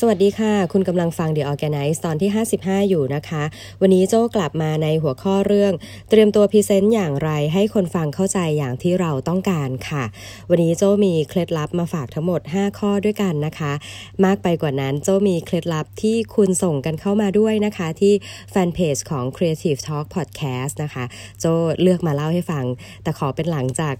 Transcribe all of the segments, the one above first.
สวัสดีค่ะ คุณกำลังฟัง The Organize ตอนที่ 55 อยู่นะคะ วันนี้โจ้กลับมาในหัวข้อเรื่อง เตรียมตัวพรีเซนต์อย่างไรให้คนฟังเข้าใจอย่างที่เราต้องการค่ะ วันนี้โจ้มีเคล็ดลับมาฝากทั้งหมด 5 ข้อด้วยกันนะคะ มากไปกว่านั้นโจ้มีเคล็ดลับที่คุณส่งกันเข้ามาด้วยนะคะ ที่แฟนเพจของ Creative Talk Podcast นะคะ โจ้เลือกมาเล่าให้ฟัง แต่ขอเป็นหลังจาก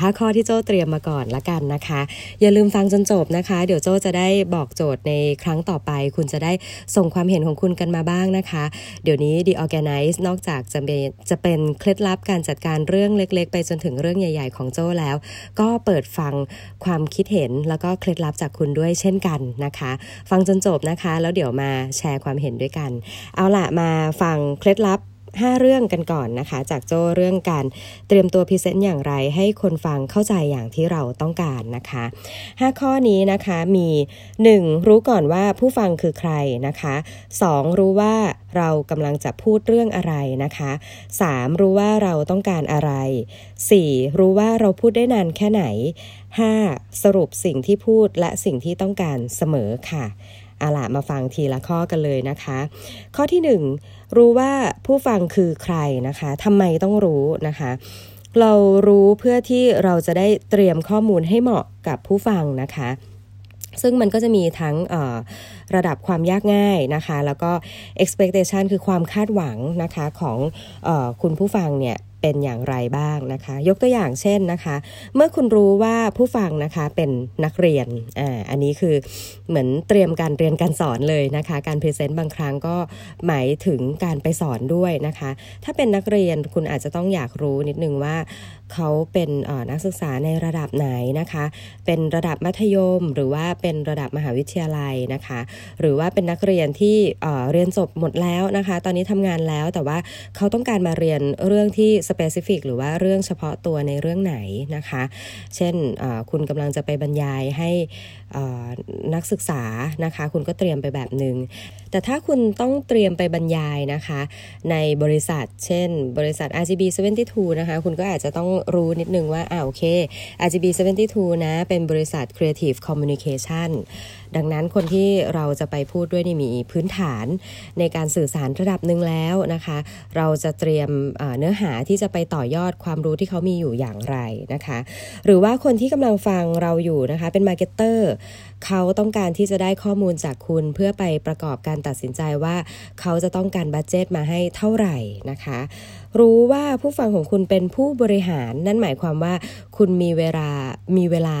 ห้าข้อที่โจ้เตรียมมาก่อนละกันนะคะ อย่าลืมฟังจนจบนะคะ เดี๋ยวโจ้จะได้บอกโจทย์ในครั้งต่อไป คุณจะได้ส่งความเห็นของคุณกันมาบ้างนะคะ เดี๋ยวนี้ The Organize นอกจากจะเป็นจะเป็นเคล็ดลับการจัดการเรื่องเล็ก ๆ ไปจนถึงเรื่องใหญ่ ๆ ของโจ้แล้ว ก็เปิดฟังความคิดเห็นแล้วก็เคล็ดลับจากคุณด้วยเช่นกันนะคะ ฟังจนจบนะคะ แล้วเดี๋ยวมาแชร์ความเห็นด้วยกัน เอาล่ะมาฟังเคล็ดลับ 5 เรื่องกันก่อนนะคะ จากโจเรื่องการเตรียมตัวพรีเซนต์อย่างไรให้คนฟังเข้าใจอย่างที่เราต้องการนะคะ 5 ข้อนี้นะคะมี 1. รู้ก่อนว่าผู้ฟังคือใครนะคะ 2. รู้ว่าเรากำลังจะพูดเรื่องอะไรนะคะ 3. รู้ว่าเราต้องการอะไร 4. รู้ว่าเราพูดได้นานแค่ไหน 5. สรุปสิ่งที่พูดและสิ่งที่ต้องการเสมอค่ะ อาล่ะมาฟังทีละข้อกันเลยนะคะ ข้อที่ 1 รู้ว่าผู้ฟังคือใครนะคะทำไมต้องรู้นะคะ เรารู้เพื่อที่เราจะได้เตรียมข้อมูลให้เหมาะกับผู้ฟังนะคะซึ่งมันก็จะมีทั้งระดับความยากง่ายนะคะ แล้วก็ expectation คือความคาดหวังนะคะของอคุณผู้ฟังเนี่ย เป็นอย่างไรบ้างนะคะ ยกตัวอย่างเช่นนะคะ เมื่อคุณรู้ว่าผู้ฟังนะคะเป็นนักเรียนอ่าอันนี้คือเหมือนเตรียมการเรียนการสอนเลยนะคะ การ present บางครั้งก็หมายถึงการไปสอนด้วยนะคะ ถ้าเป็นนักเรียนคุณอาจจะต้องอยากรู้นิดนึงว่าเขาเป็นนักศึกษาในระดับไหนนะคะ เป็นระดับมัธยม หรือว่าเป็นระดับมหาวิทยาลัยนะคะ หรือว่าเป็นนักเรียนที่เรียนจบหมดแล้วนะคะ ตอนนี้ทำงานแล้วแต่ว่าเขาต้องการมาเรียนเรื่องที่สเปซิฟิกหรือว่าเรื่องเฉพาะตัวในเรื่องไหนนะคะ เช่นคุณกำลังจะไปบรรยายให้นักศึกษานะคะ คุณก็เตรียมไปแบบหนึง่งแต่ถ้าคุณต้องเตรียมไปบรรยายนะคะ ในบริษัท เช่น บริษัท RGB 72 นะคะ คุณก็อาจจะต้องรู้นิดนึงว่าอ่าโอเค RGB 72 นะ เป็นบริษัท Creative Communication ดังนั้นคนที่เราจะไปพูดด้วยนี่มีพื้นฐานในการสื่อสารระดับหนึ่งแล้วนะคะ เราจะเตรียมเนื้อหาที่จะไปต่อยอดความรู้ที่เขามีอยู่อย่างไรนะคะ หรือว่าคนที่กำลังฟังเราอยู่นะคะ เป็น marketer เขาต้องการที่จะได้ข้อมูลจากคุณเพื่อไปประกอบการตัดสินใจว่าเขาจะต้องการ budget มาให้เท่าไหร่นะคะ รู้ว่าผู้ฟังของคุณเป็นผู้บริหารนั่นหมายความว่า คุณมีเวลามีเวลา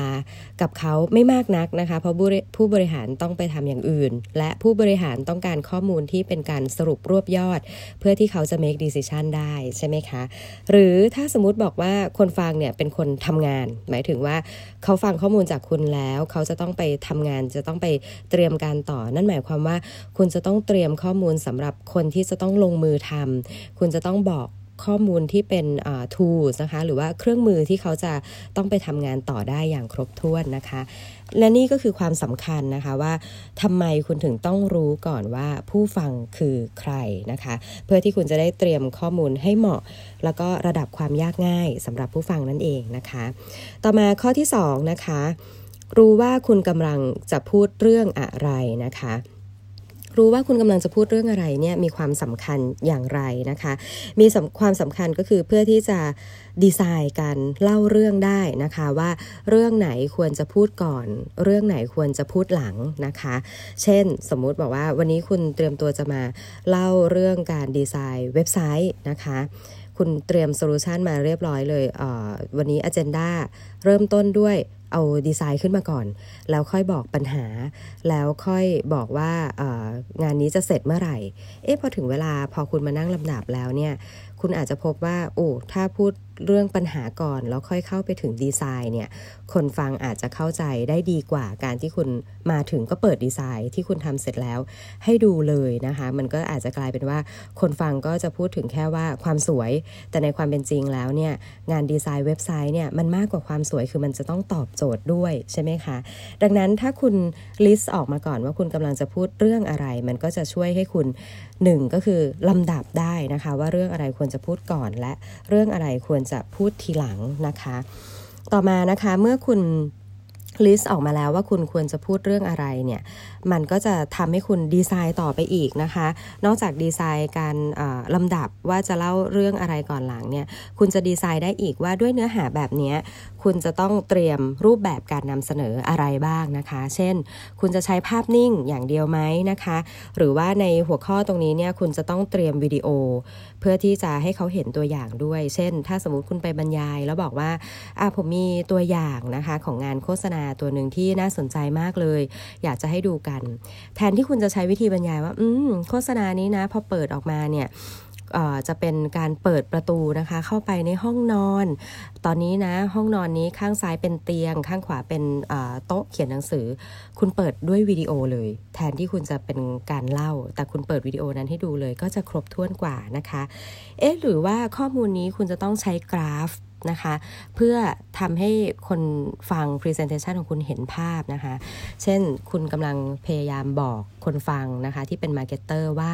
กับเขาไม่มากนักนะคะ เพราะผู้บริหารต้องไปทำอย่างอื่น และผู้บริหารต้องการข้อมูลที่เป็นการสรุปรวบยอด เพื่อที่เขาจะ make decision ได้ใช่ไหมคะ หรือถ้าสมมติบอกว่าคนฟังเนี่ยเป็นคนทำงาน หมายถึงว่าเขาฟังข้อมูลจากคุณแล้ว เขาจะต้องไปทำงานจะต้องไปเตรียมการต่อ นั่นหมายความว่าคุณจะต้องเตรียมข้อมูลสำหรับคนที่จะต้องลงมือทำคุณจะต้องบอก ข้อมูลที่เป็น tools นะคะ หรือว่าเครื่องมือที่เขาจะต้องไปทำงานต่อได้อย่างครบถ้วนนะคะ และนี่ก็คือความสำคัญนะคะว่าทำไมคุณถึงต้องรู้ก่อนว่าผู้ฟังคือใครนะคะ เพื่อที่คุณจะได้เตรียมข้อมูลให้เหมาะ แล้วก็ระดับความยากง่ายสำหรับผู้ฟังนั่นเองนะคะ ต่อมาข้อที่2นะคะ รู้ว่าคุณกำลังจะพูดเรื่องอะไรนะคะ รู้ว่าคุณกำลังจะพูดเรื่องอะไรเนี่ยมีความสำคัญอย่างไรนะคะ มีความสำคัญก็คือเพื่อที่จะดีไซน์การเล่าเรื่องได้นะคะว่าเรื่องไหนควรจะพูดก่อน เรื่องไหนควรจะพูดหลังนะคะ เช่นสมมุติบอกว่าวันนี้คุณเตรียมตัวจะมาเล่าเรื่องการดีไซน์เว็บไซต์นะคะ คุณเตรียม solution มาเรียบร้อยเลยวันนี้ Agenda เริ่มต้นด้วยเอาดีไซน์ขึ้นมาก่อน แล้วค่อยบอกปัญหา แล้วค่อยบอกว่างานนี้จะเสร็จเมื่อไหร่ เอ๊ะพอถึงเวลาพอคุณมานั่งลำดับแล้วเนี่ย คุณอาจจะพบว่าโอ้ถ้าพูด เรื่องปัญหาก่อนแล้วค่อยเข้าไปถึงดีไซน์เนี่ยคนฟังอาจจะเข้าใจได้ดีกว่า การที่คุณมาถึงก็เปิดดีไซน์ที่คุณทำเสร็จแล้ว ให้ดูเลยนะคะ มันก็อาจจะกลายเป็นว่าคนฟังก็จะพูดถึงแค่ว่าความสวย แต่ในความเป็นจริงแล้วเนี่ยงานดีไซน์เว็บไซต์เนี่ยมันมากกว่าความสวยคือมันจะต้องตอบโจทย์ด้วยใช่ไหมคะดังนั้นถ้าคุณ list ออกมาก่อนว่าคุณกำลังจะพูดเรื่องอะไร มันก็จะช่วยให้คุณหนึ่งก็คือลำดับได้นะคะ ว่าเรื่องอะไรควรจะพูดก่อนและเรื่องอะไรควรจะพูดทีหลังนะคะ ต่อมานะคะเมื่อคุณ list ออกมาแล้วว่าคุณควรจะพูดเรื่องอะไรเนี่ย มันก็จะทำให้คุณดีไซน์ต่อไปอีกนะคะ นอกจากดีไซน์การลำดับว่าจะเล่าเรื่องอะไรก่อนหลังเนี่ย คุณจะดีไซน์ได้อีกว่าด้วยเนื้อหาแบบนี้คุณจะต้องเตรียมรูปแบบการนำเสนออะไรบ้างนะคะ เช่น คุณจะใช้ภาพนิ่งอย่างเดียวไหมนะคะ หรือว่าในหัวข้อตรงนี้เนี่ยคุณจะต้องเตรียมวิดีโอ เพื่อที่จะให้เขาเห็นตัวอย่างด้วย เช่น ถ้าสมมติคุณไปบรรยาย แล้วบอกว่าอ่าผมมีตัวอย่างนะคะของงานโฆษณาตัวหนึ่งที่น่าสนใจมากเลย อยากจะให้ดูกันแทนที่คุณจะใช้วิธีบรรยายว่า อืมโฆษณานี้นะ พอเปิดออกมาเนี่ยจะเป็นการเปิดประตูนะคะ เข้าไปในห้องนอน ตอนนี้นะ ห้องนอนนี้ข้างซ้ายเป็นเตียง ข้างขวาเป็นโต๊ะเขียนหนังสือ คุณเปิดด้วยวิดีโอเลย แทนที่คุณจะเป็นการเล่า แต่คุณเปิดวิดีโอนั้นให้ดูเลย ก็จะครบถ้วนกว่านะคะ เอ๊ะหรือว่าข้อมูลนี้คุณจะต้องใช้กราฟ นะคะ เพื่อทำให้คนฟัง Presentation ของคุณเห็นภาพนะคะ เช่นคุณกำลังพยายามบอกคนฟังนะคะ ที่เป็น marketer ว่า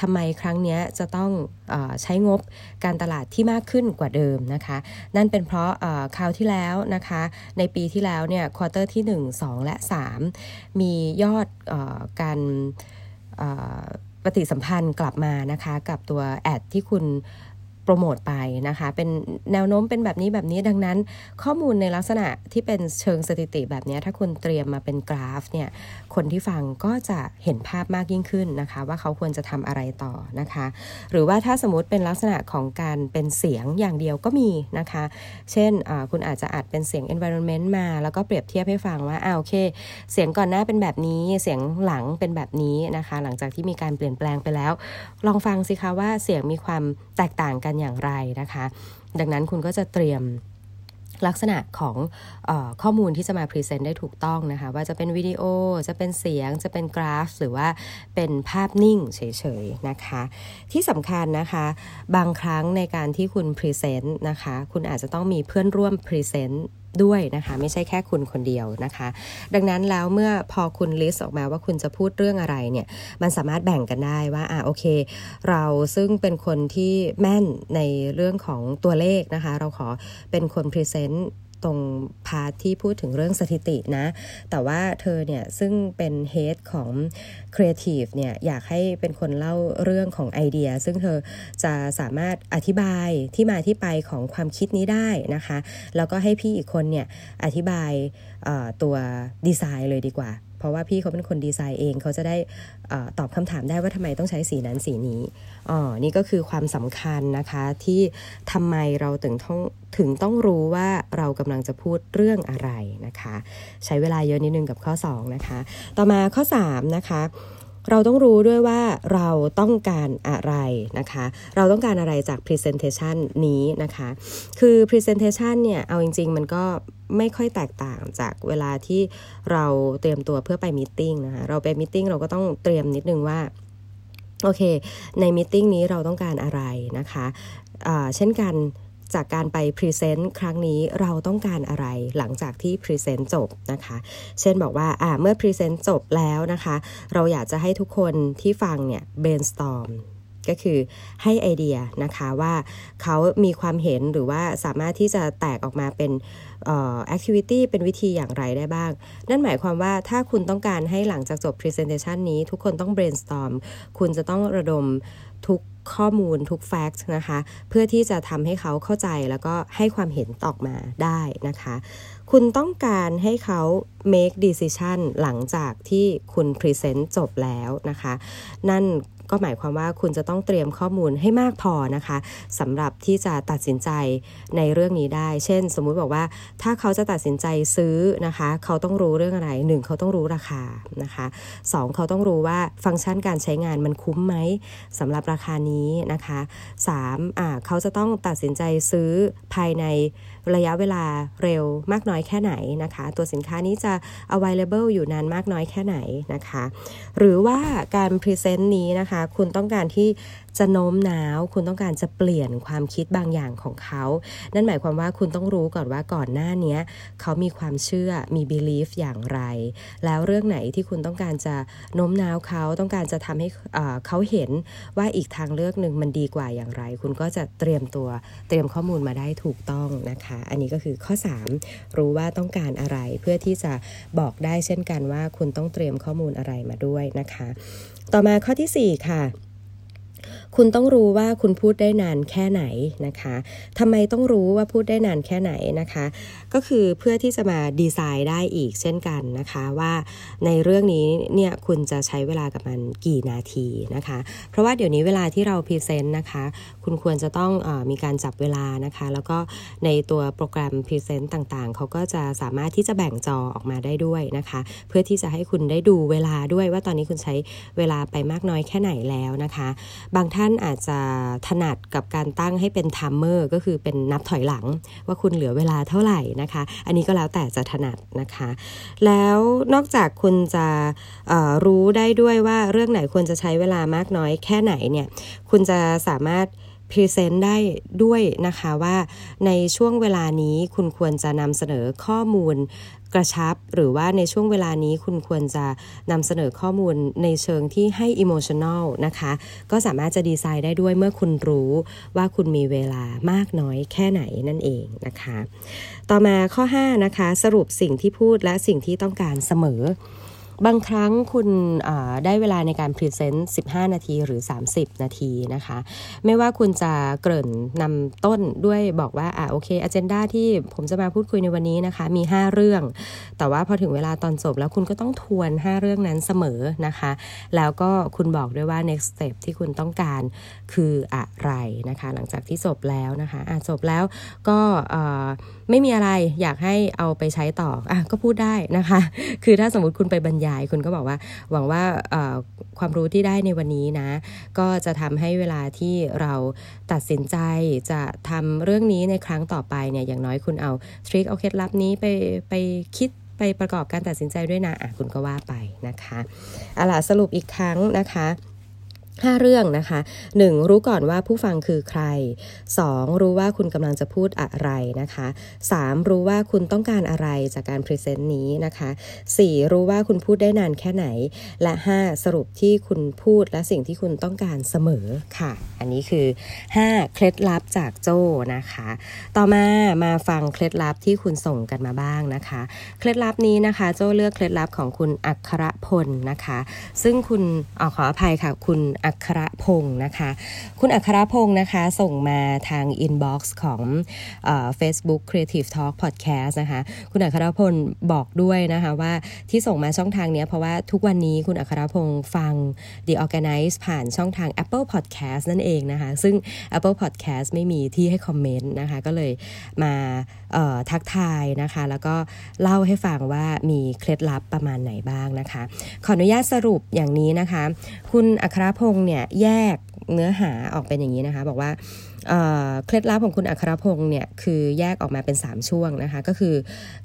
ทำไมครั้งนี้จะต้องอใช้งบการตลาดที่มากขึ้นกว่าเดิมนะคะ นั่นเป็นเพราะคราวที่แล้วนะคะ ในปีที่แล้วเนี่ย quarter ที่ 1 2 และ 3 มียอดอการปฏิสัมพันธ์กลับมานะคะ กับตัว ad ที่คุณ โปรโมทไปนะคะ เป็นแนวโน้มเป็นแบบนี้แบบนี้ดังนั้น ข้อมูลในลักษณะที่เป็นเชิงสถิติแบบนี้ถ้าคุณเตรียมมาเป็นกราฟเนี่ยคนที่ฟังก็จะเห็นภาพมากยิ่งขึ้นนะคะ ว่าเขาควรจะทำอะไรต่อนะคะ หรือว่าถ้าสมมติเป็นลักษณะของการเป็นเสียงอย่างเดียวก็มีนะคะ เช่นคุณอาจจะอัดเป็นเสียง environment มา แล้วก็เปรียบเทียบให้ฟังว่าอ่าโอเค เสียงก่อนหน้าเป็นแบบนี้เสียงหลังเป็นแบบนี้นะคะ หลังจากที่มีการเปลี่ยนแปลงไปแล้ว ลองฟังสิคะว่าเสียงมีความแตกต่างกันอย่างไรนะคะ ดังนั้นคุณก็จะเตรียมลักษณะของอข้อมูลที่จะมา present ได้ถูกต้องนะคะ ว่าจะเป็นวิดีโอจะเป็นเสียงจะเป็นกราฟ หรือว่าเป็นภาพนิ่งเฉยๆนะคะ ที่สำคัญนะคะ บางครั้งในการที่คุณ present นะคะ คุณอาจจะต้องมีเพื่อนร่วม present ด้วยนะคะ ไม่ใช่แค่คุณคนเดียวนะคะ ดังนั้นแล้วเมื่อพอคุณ list ออกมาว่าคุณจะพูดเรื่องอะไรเนี่ยมันสามารถแบ่งกันได้ว่าอ่าโอเค เราซึ่งเป็นคนที่แม่นในเรื่องของตัวเลขนะคะ เราขอเป็นคน present ตรง part ที่พูดถึงเรื่องสถิตินะ แต่ว่าเธอเนี่ยซึ่งเป็น head ของครีเอทีฟเนี่ยอยากให้เป็นคนเล่าเรื่องของไอเดีย ซึ่งเธอจะสามารถอธิบายที่มาที่ไปของความคิดนี้ได้นะคะ แล้วก็ให้พี่อีกคนเนี่ยอธิบายตัวดีไซน์เลยดีกว่า เพราะว่าพี่เขาเป็นคนดีไซน์เองเขาจะได้อตอบคำถามได้ว่าทำไมต้องใช้สีนั้นสีนี้อ๋อนี่ก็คือความสำคัญนะคะที่ทำไมเราถึงต้องถึงต้องรู้ว่าเรากำลังจะพูดเรื่องอะไรนะคะ ใช้เวลาเยอะนิดนึงกับข้อ 2 นะคะ ต่อมาข้อ 3 นะคะ เราต้องรู้ด้วยว่าเราต้องการอะไรนะคะ เราต้องการอะไรจาก Presentation นี้นะคะ คือ Presentation เนี่ย เอาจริงๆ มันก็ไม่ค่อยแตกต่างจากเวลาที่เราเตรียมตัวเพื่อไปมิ팅นะคะ เราไปมิ팅เราก็ต้องเตรียมนิดนึงว่า โอเค ในมิ팅นี้เราต้องการอะไรนะคะะเช่นกัน จากการไป present ครั้งนี้เราต้องการอะไรหลังจากที่ present จบนะคะ เช่นบอกว่าอ่าเมื่อ present จบแล้วนะคะ เราอยากจะให้ทุกคนที่ฟังเนี่ย brainstorm ก็คือให้ไอเดียนะคะว่าเขามีความเห็นหรือว่าสามารถที่จะแตกออกมาเป็นแอคทิวิตี้เป็นวิธีอย่างไรได้บ้าง นั่นหมายความว่าถ้าคุณต้องการให้หลังจากจบ Presentation นี้ ทุกคนต้อง brainstorm คุณจะต้องระดมทุกข้อมูลทุกแฟกต์นะคะ เพื่อที่จะทำให้เขาเข้าใจแล้วก็ให้ความเห็นออกมาได้นะคะ คุณต้องการให้เขา make decision หลังจากที่คุณ present จบแล้วนะคะ นั่น ก็หมายความว่าคุณจะต้องเตรียมข้อมูลให้มากพอนะคะสำหรับที่จะตัดสินใจในเรื่องนี้ได้ เช่น สมมุติบอกว่าถ้าเขาจะตัดสินใจซื้อนะคะ เขาต้องรู้เรื่องอะไร 1 เขาต้องรู้ราคานะคะ 2 เขาต้องรู้ว่าฟังก์ชันการใช้งานมันคุ้มไหมสำหรับราคานี้นะคะ3อ่าเขาจะต้องตัดสินใจซื้อภายในระยะเวลาเร็วมากน้อยแค่ไหนนะคะ ตัวสินค้านี้จะ available อยู่นานมากน้อยแค่ไหนนะคะ หรือว่าการ present นี้นะคะคุณต้องการที่ จะโน้มน้าว คุณต้องการจะเปลี่ยนความคิดบางอย่างของเขา นั่นหมายความว่าคุณต้องรู้ก่อนว่าก่อนหน้านี้เขามีความเชื่อมี belief อย่างไร แล้วเรื่องไหนที่คุณต้องการจะโน้มน้าวเขาต้องการจะทำให้เขาเห็นว่าอีกทางเลือกหนึ่งมันดีกว่าอย่างไร คุณก็จะเตรียมตัวเตรียมข้อมูลมาได้ถูกต้องนะคะ อันนี้ก็คือข้อ 3 รู้ว่าต้องการอะไรเพื่อที่จะบอกได้เช่นกันว่าคุณต้องเตรียมข้อมูลอะไรมาด้วยนะคะ ต่อมาข้อที่ 4 ค่ะ คุณต้องรู้ว่าคุณพูดได้นานแค่ไหนนะคะทำไมต้องรู้ว่าพูดได้นานแค่ไหนนะคะ ก็คือเพื่อที่จะมาดีไซน์ได้อีกเช่นกันนะคะว่าในเรื่องนี้เนี่ยคุณจะใช้เวลากับมันกี่นาทีนะคะ เพราะว่าเดี๋ยวนี้เวลาที่เรา present นะคะ คุณควรจะต้องอมีการจับเวลานะคะ แล้วก็ในตัวโปรแกรม present ต่างๆ เขาก็จะสามารถที่จะแบ่งจอออกมาได้ด้วยนะคะ เพื่อที่จะให้คุณได้ดูเวลาด้วยว่าตอนนี้คุณใช้เวลาไปมากน้อยแค่ไหนแล้วนะคะ บางท่านอาจจะถนัดกับการตั้งให้เป็น timer ก็คือเป็นนับถอยหลังว่าคุณเหลือเวลาเท่าไหร่นะคะ อันนี้ก็แล้วแต่จะถนัดนะคะ แล้วนอกจากคุณจะรู้ได้ด้วยว่าเรื่องไหนควรจะใช้เวลามากน้อยแค่ไหนเนี่ยคุณจะสามารถ present ได้ด้วยนะคะว่าในช่วงเวลานี้คุณควรจะนำเสนอข้อมูล กระชับ หรือว่าในช่วงเวลานี้คุณควรจะนำเสนอข้อมูลในเชิงที่ให้ emotional นะคะ ก็สามารถจะดีไซน์ได้ด้วยเมื่อคุณรู้ว่าคุณมีเวลามากน้อยแค่ไหนนั่นเองนะคะ ต่อมาข้อ 5 นะคะ สรุปสิ่งที่พูดและสิ่งที่ต้องการเสมอ บางครั้งคุณได้เวลาในการพรีเซนต์ 15 นาทีหรือ 30 นาทีนะคะ ไม่ว่าคุณจะเกริ่นนำต้นด้วยบอกว่าอ่าโอเคอเจนดาที่ผมจะมาพูดคุยในวันนี้นะคะ มี 5 เรื่อง แต่ว่าพอถึงเวลาตอนจบแล้วคุณก็ต้องทวน 5 เรื่องนั้นเสมอนะคะ แล้วก็คุณบอกด้วยว่า next step ที่คุณต้องการคืออะไรนะคะ หลังจากที่จบแล้วนะคะะจบแล้วก็ไม่มีอะไรอยากให้เอาไปใช้ต่ออก็พูดได้นะคะ คือถ้าสมมติคุณไปบรรยาย คุณก็บอกว่าหวังว่าความรู้ที่ได้ในวันนี้นะ ก็จะทำให้เวลาที่เราตัดสินใจจะทำเรื่องนี้ในครั้งต่อไปเนี่ยอย่างน้อยคุณเอาทริคเอาเคล็ดลับนี้ไปไปคิดไปประกอบการตัดสินใจด้วยนะอะคุณก็ว่าไปนะคะอะล่ะสรุปอีกครั้งนะคะ 5 เรื่องนะคะ 1. รู้ก่อนว่าผู้ฟังคือใคร 2. รู้ว่าคุณกำลังจะพูดอะไรนะคะ 3. รู้ว่าคุณต้องการอะไรจากการพรีเซนต์นี้นะคะ 4. รู้ว่าคุณพูดได้นานแค่ไหน และ 5. สรุปที่คุณพูดและสิ่งที่คุณต้องการเสมอค่ะ อันนี้คือ 5 เคล็ดลับจากโจ้นะคะ ต่อมามาฟังเคล็ดลับที่คุณส่งกันมาบ้างนะคะ เคล็ดลับนี้นะคะ โจ้เลือกเคล็ดลับของคุณอัครพลนะคะ ซึ่งคุณอขออภัยค่ะคุณอัครพงศ์นะคะ คุณอัครพงศ์นะคะ ส่งมาทาง inbox ของเฟซบุ๊ก Creative Talk Podcast นะคะ คุณอัครพงศ์บอกด้วยนะคะว่าที่ส่งมาช่องทางนี้เพราะว่าทุกวันนี้คุณอัครพงศ์ฟัง The Organize ผ่านช่องทาง Apple Podcast นั่นเองนะคะ ซึ่ง Apple Podcast ไม่มีที่ให้คอมเมนต์นะคะ ก็เลยมาทักทายนะคะ แล้วก็เล่าให้ฟังว่ามีเคล็ดลับประมาณไหนบ้างนะคะ ขออนุญาตสรุปอย่างนี้นะคะ คุณอัครพงศ์เนี่ยแยกเนื้อหาออกเป็นอย่างนี้นะคะ บอกว่า เคล็ดลับของคุณอัครพงศ์เนี่ยคือแยกออกมาเป็น 3 ช่วงนะคะ ก็คือ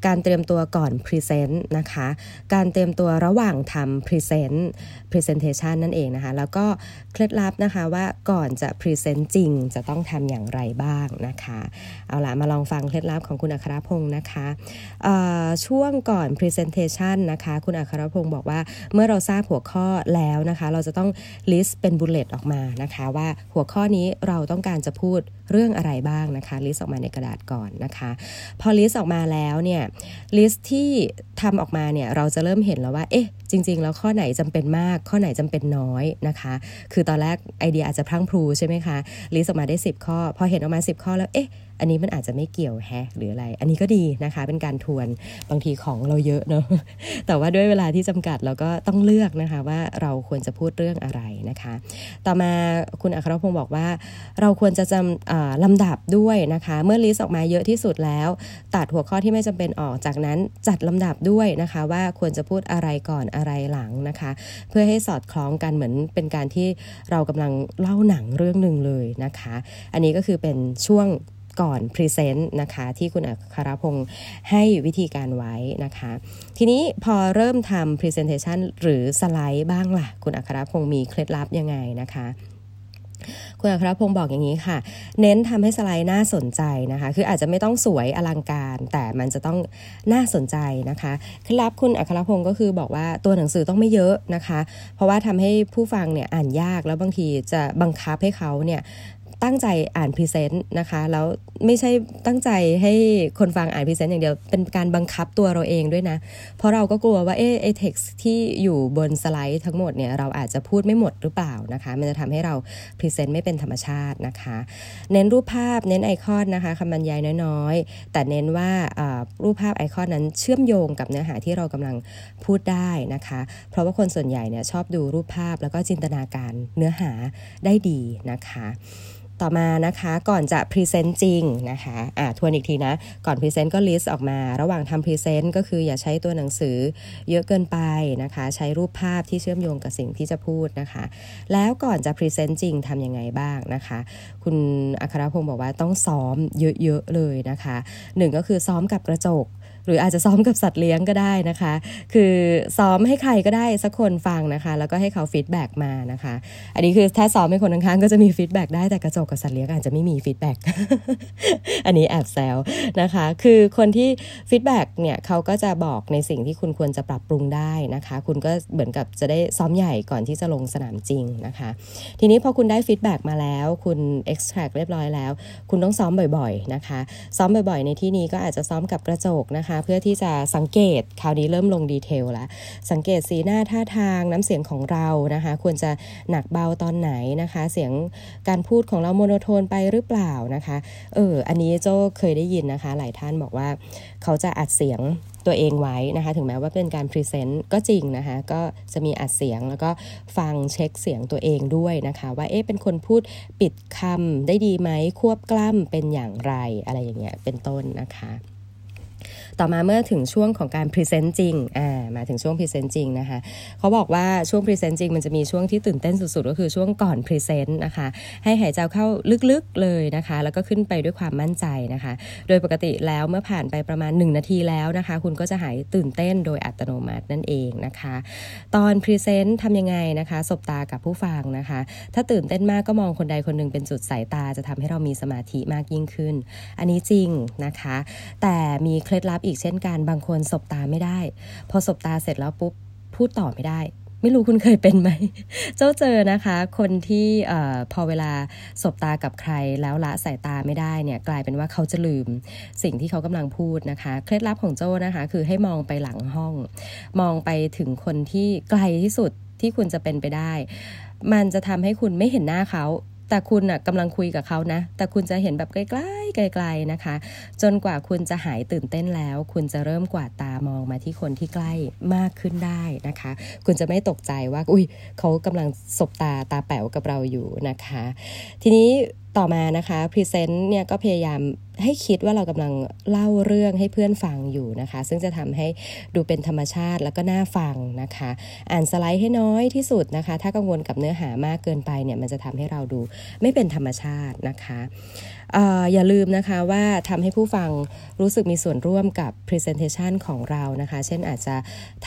การเตรียมตัวก่อน present นะคะ การเตรียมตัวระหว่างทำ present presentation นั่นเองนะคะ แล้วก็เคล็ดลับนะคะว่าก่อนจะ present จริงจะต้องทำอย่างไรบ้างนะคะ เอาละมาลองฟังเคล็ดลับของคุณอัครพงศ์นะคะช่วงก่อน presentation นะคะ คุณอัครพงศ์บอกว่าเมื่อเราทราบหัวข้อแล้วนะคะ เราจะต้อง list เป็น bullet ออกมานะคะ ว่าหัวข้อนี้เราต้องการจะพูดเรื่องอะไรบ้างนะคะ list ออกมาในกระดาษก่อนนะคะ พอ list ออกมาแล้วเนี่ย list ที่ทำออกมาเนี่ยเราจะเริ่มเห็นแล้วว่า เอ๊ะ จริง ๆ แล้วข้อไหนจำเป็นมาก ข้อไหนจำเป็นน้อยนะคะ คือตอนแรกไอเดียอาจจะพรั่งพรูใช่ไหมคะ list ออกมาได้ 10 ข้อ พอเห็นออกมา 10 ข้อแล้วเอ๊ะ อันนี้มันอาจจะไม่เกี่ยวแฮะหรืออะไร อันนี้ก็ดีนะคะ เป็นการทวนบางทีของเราเยอะเนาะแต่ว่าด้วยเวลาที่จำกัดเราก็ต้องเลือกนะคะว่าเราควรจะพูดเรื่องอะไรนะคะ ต่อมาคุณอัครพงศ์บอกว่า เราควรจะจำลำดับด้วยนะคะ เมื่อลิสต์ออกมาเยอะที่สุดแล้ว ตัดหัวข้อที่ไม่จำเป็นออกจากนั้นจัดลำดับด้วยนะคะว่าควรจะพูดอะไรก่อนอะไรหลังนะคะ เพื่อให้สอดคล้องกันเหมือนเป็นการที่เรากำลังเล่าหนังเรื่องหนึ่งเลยนะคะ อันนี้ก็คือเป็นช่วง ก่อน present นะคะที่คุณอัครพงศ์ให้วิธีการไว้นะคะ ทีนี้พอเริ่มทำ presentation หรือสไลด์บ้างล่ะ คุณอัครพงศ์มีเคล็ดลับยังไงนะคะคุณอัครพงศ์บอกอย่างนี้ค่ะ เน้นทำให้สไลด์น่าสนใจนะคะ คืออาจจะไม่ต้องสวยอลังการ แต่มันจะต้องน่าสนใจนะคะเคล็ดลับคุณอัครพงศ์ก็คือบอกว่าตัวหนังสือต้องไม่เยอะนะคะ เพราะว่าทำให้ผู้ฟังเนี่ยอ่านยากแล้วบางทีจะบังคับให้เขาเนี่ย ตั้งใจอ่าน present นะคะแล้วไม่ใช่ตั้งใจให้คนฟังอ่าน present อย่างเดียวเป็นการบังคับตัวเราเองด้วยนะ เพราะเราก็กลัวว่าเออไอเท็กซ์ที่อยู่บนสไลด์ทั้งหมดเนี่ยเราอาจจะพูดไม่หมดหรือเปล่านะคะ มันจะทำให้เรา present ไม่เป็นธรรมชาตินะคะ เน้นรูปภาพเน้นไอคอนนะคะคำบรรยายน้อยๆ แต่เน้นว่ารูปภาพไอคอนนั้นเชื่อมโยงกับเนื้อหาที่เรากำลังพูดได้นะคะ เพราะว่าคนส่วนใหญ่เนี่ยชอบดูรูปภาพแล้วก็จินตนาการเนื้อหาได้ดีนะคะ ต่อมานะคะก่อนจะ present จริงนะคะอ่าทวนอีกทีนะ ก่อน present ก็ list ออกมา ระหว่างทำ present ก็คืออย่าใช้ตัวหนังสือเยอะเกินไปนะคะ ใช้รูปภาพที่เชื่อมโยงกับสิ่งที่จะพูดนะคะ แล้วก่อนจะ present จริงทำยังไงบ้างนะคะ คุณอัครพงศ์บอกว่าต้องซ้อมเยอะๆเลยนะคะหนึ่งก็คือซ้อมกับกระจก หรืออาจจะซ้อมกับสัตว์เลี้ยงก็ได้นะคะ คือซ้อมให้ใครก็ได้สักคนฟังนะคะ แล้วก็ให้เขา feedback มานะคะ อันนี้คือถ้าซ้อมให้คนข้างๆก็จะมี feedback ได้แต่กระจกกับสัตว์เลี้ยงอาจจะไม่มี feedback อันนี้แอบแซวนะคะ คือคนที่ feedback เนี่ยเขาก็จะบอกในสิ่งที่คุณควรจะปรับปรุงได้นะคะ คุณก็เหมือนกับจะได้ซ้อมใหญ่ก่อนที่จะลงสนามจริงนะคะ ทีนี้พอคุณได้ feedback มาแล้ว คุณ extract เรียบร้อยแล้ว คุณต้องซ้อมบ่อยๆนะคะ ซ้อมบ่อยๆ ในที่นี้ก็อาจจะซ้อมกับกระจกนะคะเพื่อที่จะสังเกตคราวนี้เริ่มลง detail แล้วสังเกตสีหน้าท่าทางน้ำเสียงของเรานะคะ ควรจะหนักเบาตอนไหนนะคะ เสียงการพูดของเรา monotone ไปหรือเปล่านะคะเอออันนี้โจ้เคยได้ยินนะคะ หลายท่านบอกว่าเขาจะอัดเสียงตัวเองไว้นะคะ ถึงแม้ว่าเป็นการ present ก็จริงนะคะ ก็จะมีอัดเสียงแล้วก็ฟังเช็คเสียงตัวเองด้วยนะคะ ว่าเอ๊ะเป็นคนพูดปิดคำได้ดีไหมควบกล้ำเป็นอย่างไรอะไรอย่างเงี้ยเป็นต้นนะคะ ต่อมาเมื่อถึงช่วงของการ present จริงอ่ามาถึงช่วง present จริงนะคะเขาบอกว่าช่วง present จริงมันจะมีช่วงที่ตื่นเต้นสุดๆ ก็คือช่วงก่อน present นะคะให้หายใจเข้าลึกๆเลยนะคะ แล้วก็ขึ้นไปด้วยความมั่นใจนะคะ โดยปกติแล้วเมื่อผ่านไปประมาณ 1 นาทีแล้วนะคะ คุณก็จะหายตื่นเต้นโดยอัตโนมัตินั่นเองนะคะ ตอน present ทำยังไงนะคะ สบตากับผู้ฟังนะคะ ถ้าตื่นเต้นมากก็มองคนใดคนหนึ่งเป็นจุดสายตาจะทำให้เรามีสมาธิมากยิ่งขึ้น อันนี้จริงนะคะ แต่มีเคล็ดลับอีกเช่นกันบางคนสบตาไม่ได้ พอสบตาเสร็จแล้วปุ๊บพูดต่อไม่ได้ ไม่รู้คุณเคยเป็นไหม โจ้เจอนะคะ คนที่พอเวลาสบตากับใครแล้วละสายตาไม่ได้เนี่ยกลายเป็นว่าเขาจะลืมสิ่งที่เขากำลังพูดนะคะ เคล็ดลับของโจ้นะคะ คือให้มองไปหลังห้อง มองไปถึงคนที่ไกลที่สุดที่คุณจะเป็นไปได้ มันจะทำให้คุณไม่เห็นหน้าเขา แต่คุณน่ะกำลังคุยกับเขานะ แต่คุณจะเห็นแบบไกลๆไกลๆนะคะ จนกว่าคุณจะหายตื่นเต้นแล้ว คุณจะเริ่มกวาดตามองมาที่คนที่ใกล้มากขึ้นได้นะคะ คุณจะไม่ตกใจว่า อุ้ยเขากำลังสบตาตาแป๋วกับเราอยู่นะคะ ทีนี้ต่อมานะคะพรีเซนต์เนี่ยก็พยายามให้คิดว่าเรากำลังเล่าเรื่องให้เพื่อนฟังอยู่นะคะ ซึ่งจะทำให้ดูเป็นธรรมชาติแล้วก็น่าฟังนะคะ อ่านสไลด์ให้น้อยที่สุดนะคะ ถ้ากังวลกับเนื้อหามากเกินไปเนี่ยมันจะทำให้เราดูไม่เป็นธรรมชาตินะคะ อย่าลืมนะคะว่าทำให้ผู้ฟังรู้สึกมีส่วนร่วมกับ Presentation ของเรานะคะ เช่นอาจจะ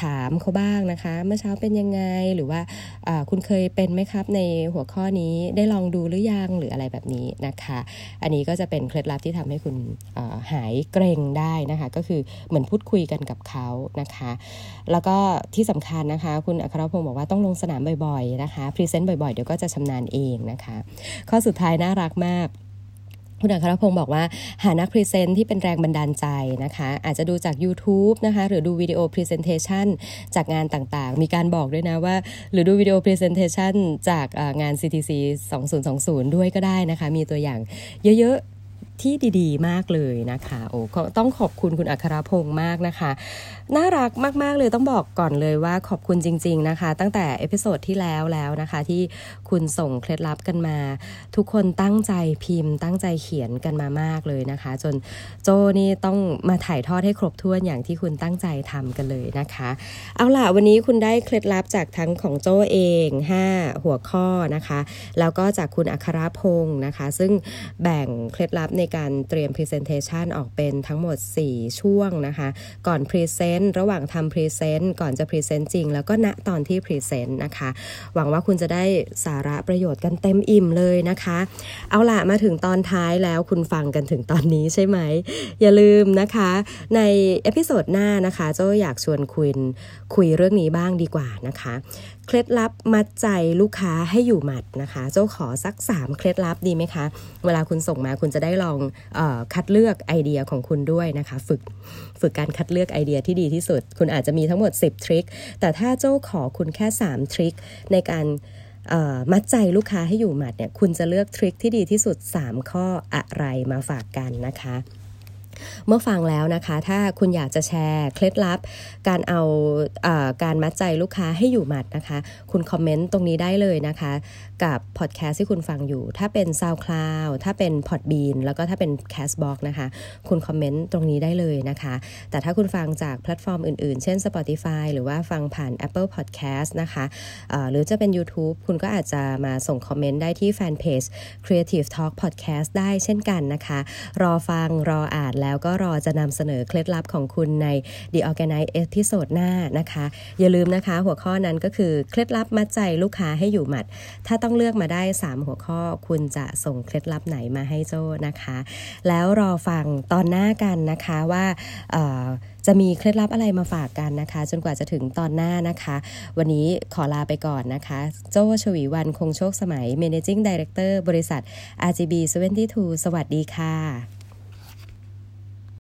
ถามเขาบ้างนะคะ เมื่อเช้าเป็นยังไงหรือว่าคุณเคยเป็นไหมครับในหัวข้อนี้ได้ลองดูหรือยังหรืออะไรแบบนี้นะคะ อันนี้ก็จะเป็นเคล็ดลับที่ทำให้คุณหายเกร็งได้นะคะ ก็คือเหมือนพูดคุยกันกับเขานะคะ แล้วก็ที่สำคัญนะคะ คุณอัครพงศ์บอกว่าต้องลงสนามบ่อยๆนะคะ present บ่อยๆ เดี๋ยวก็จะชำนาญเองนะคะ ข้อสุดท้ายน่ารักมาก คุณอัครพงศ์บอกว่าหานัก present ที่เป็นแรงบันดาลใจนะคะ อาจจะดูจาก YouTube นะคะหรือดูวิดีโอ presentation จากงานต่างๆ มีการบอกด้วยนะว่า หรือดูวิดีโอ presentationจากงาน CTC 2020 ด้วยก็ได้นะคะ มีตัวอย่างเยอะ ที่ดีๆ มากเลยนะคะโอ้ต้องขอบคุณคุณอัครพงศ์มากนะคะ น่ารักมากๆเลยต้องบอกก่อนเลยว่าขอบคุณจริง ๆนะคะ ตั้งแต่ episode ที่แล้วแล้วนะคะ ที่คุณส่งเคล็ดลับกันมา ทุกคนตั้งใจพิมพ์ ตั้งใจเขียนกันมามากเลยนะคะ จนโจ้นี่ต้องมาถ่ายทอดให้ครบถ้วนอย่างที่คุณตั้งใจทำกันเลยนะคะ เอาล่ะวันนี้คุณได้เคล็ดลับจากทั้งของโจเอง 5 หัวข้อนะคะ แล้วก็จากคุณอัครพงศ์นะคะ ซึ่งแบ่งเคล็ดลับในการเตรียม Presentation ออกเป็นทั้งหมด 4 ช่วงนะคะ ก่อน Present ระหว่างทำ Present ก่อนจะ Present จริง แล้วก็ณตอนที่ Present นะคะ หวังว่าคุณจะได้สาระประโยชน์กันเต็มอิ่มเลยนะคะ เอาล่ะมาถึงตอนท้ายแล้วคุณฟังกันถึงตอนนี้ใช่ไหม อย่าลืมนะคะ ใน episode หน้านะคะโจ้อยากชวนคุยคุยเรื่องนี้บ้างดีกว่านะคะ เคล็ดลับมัดใจลูกค้าให้อยู่หมัดนะคะโจ้ขอสัก 3 เคล็ดลับดีไหมคะ เวลาคุณส่งมาคุณจะได้ลองออคัดเลือกไอเดียของคุณด้วยนะคะ ฝึกฝึกการคัดเลือกไอเดียที่ดีที่สุด คุณอาจจะมีทั้งหมด 10 trick แต่ถ้าโจ้ขอคุณแค่ 3 trick ในการมัดใจลูกค้าให้อยู่หมัดเนี่ยคุณจะเลือก trick ที่ดีที่สุด 3 ข้ออะไรมาฝากกันนะคะ เมื่อฟังแล้วนะคะ ถ้าคุณอยากจะแชร์เคล็ดลับ การเอาอาการมัดใจลูกค้าให้อยู่หมัดนะคะ คุณ comment ตรงนี้ได้เลยนะคะ กับพอดแคสต์ที่คุณฟังอยู่ ถ้าเป็น SoundCloud ถ้าเป็น Podbean แล้วก็ถ้าเป็น Castbox นะคะ คุณ comment ตรงนี้ได้เลยนะคะ แต่ถ้าคุณฟังจากแพลตฟอร์มอื่นๆ เช่น Spotify หรือว่าฟังผ่าน Apple Podcast นะคะหรือจะเป็น YouTube คุณก็อาจจะมาส่ง comment ได้ที่แฟนเพจ Creative Talk Podcast ได้เช่นกันนะคะ รอฟังรออ่านแล้วก็รอจะนำเสนอเคล็ดลับของคุณใน The Organize เอพิโซดหน้านะคะ อย่าลืมนะคะ หัวข้อนั้นก็คือเคล็ดลับมัดใจลูกค้าให้อยู่หมัด ถ้าต้องต้องเลือกมาได้ 3 หัวข้อ คุณจะส่งเคล็ดลับไหนมาให้โจ้นะคะ แล้วรอฟังตอนหน้ากันนะคะว่าจะมีเคล็ดลับอะไรมาฝากกันนะคะ จนกว่าจะถึงตอนหน้านะคะ วันนี้ขอลาไปก่อนนะคะ โจ้ชวีวันคงโชคสมัย Managing Director บริษัท RGB 72 สวัสดีค่ะ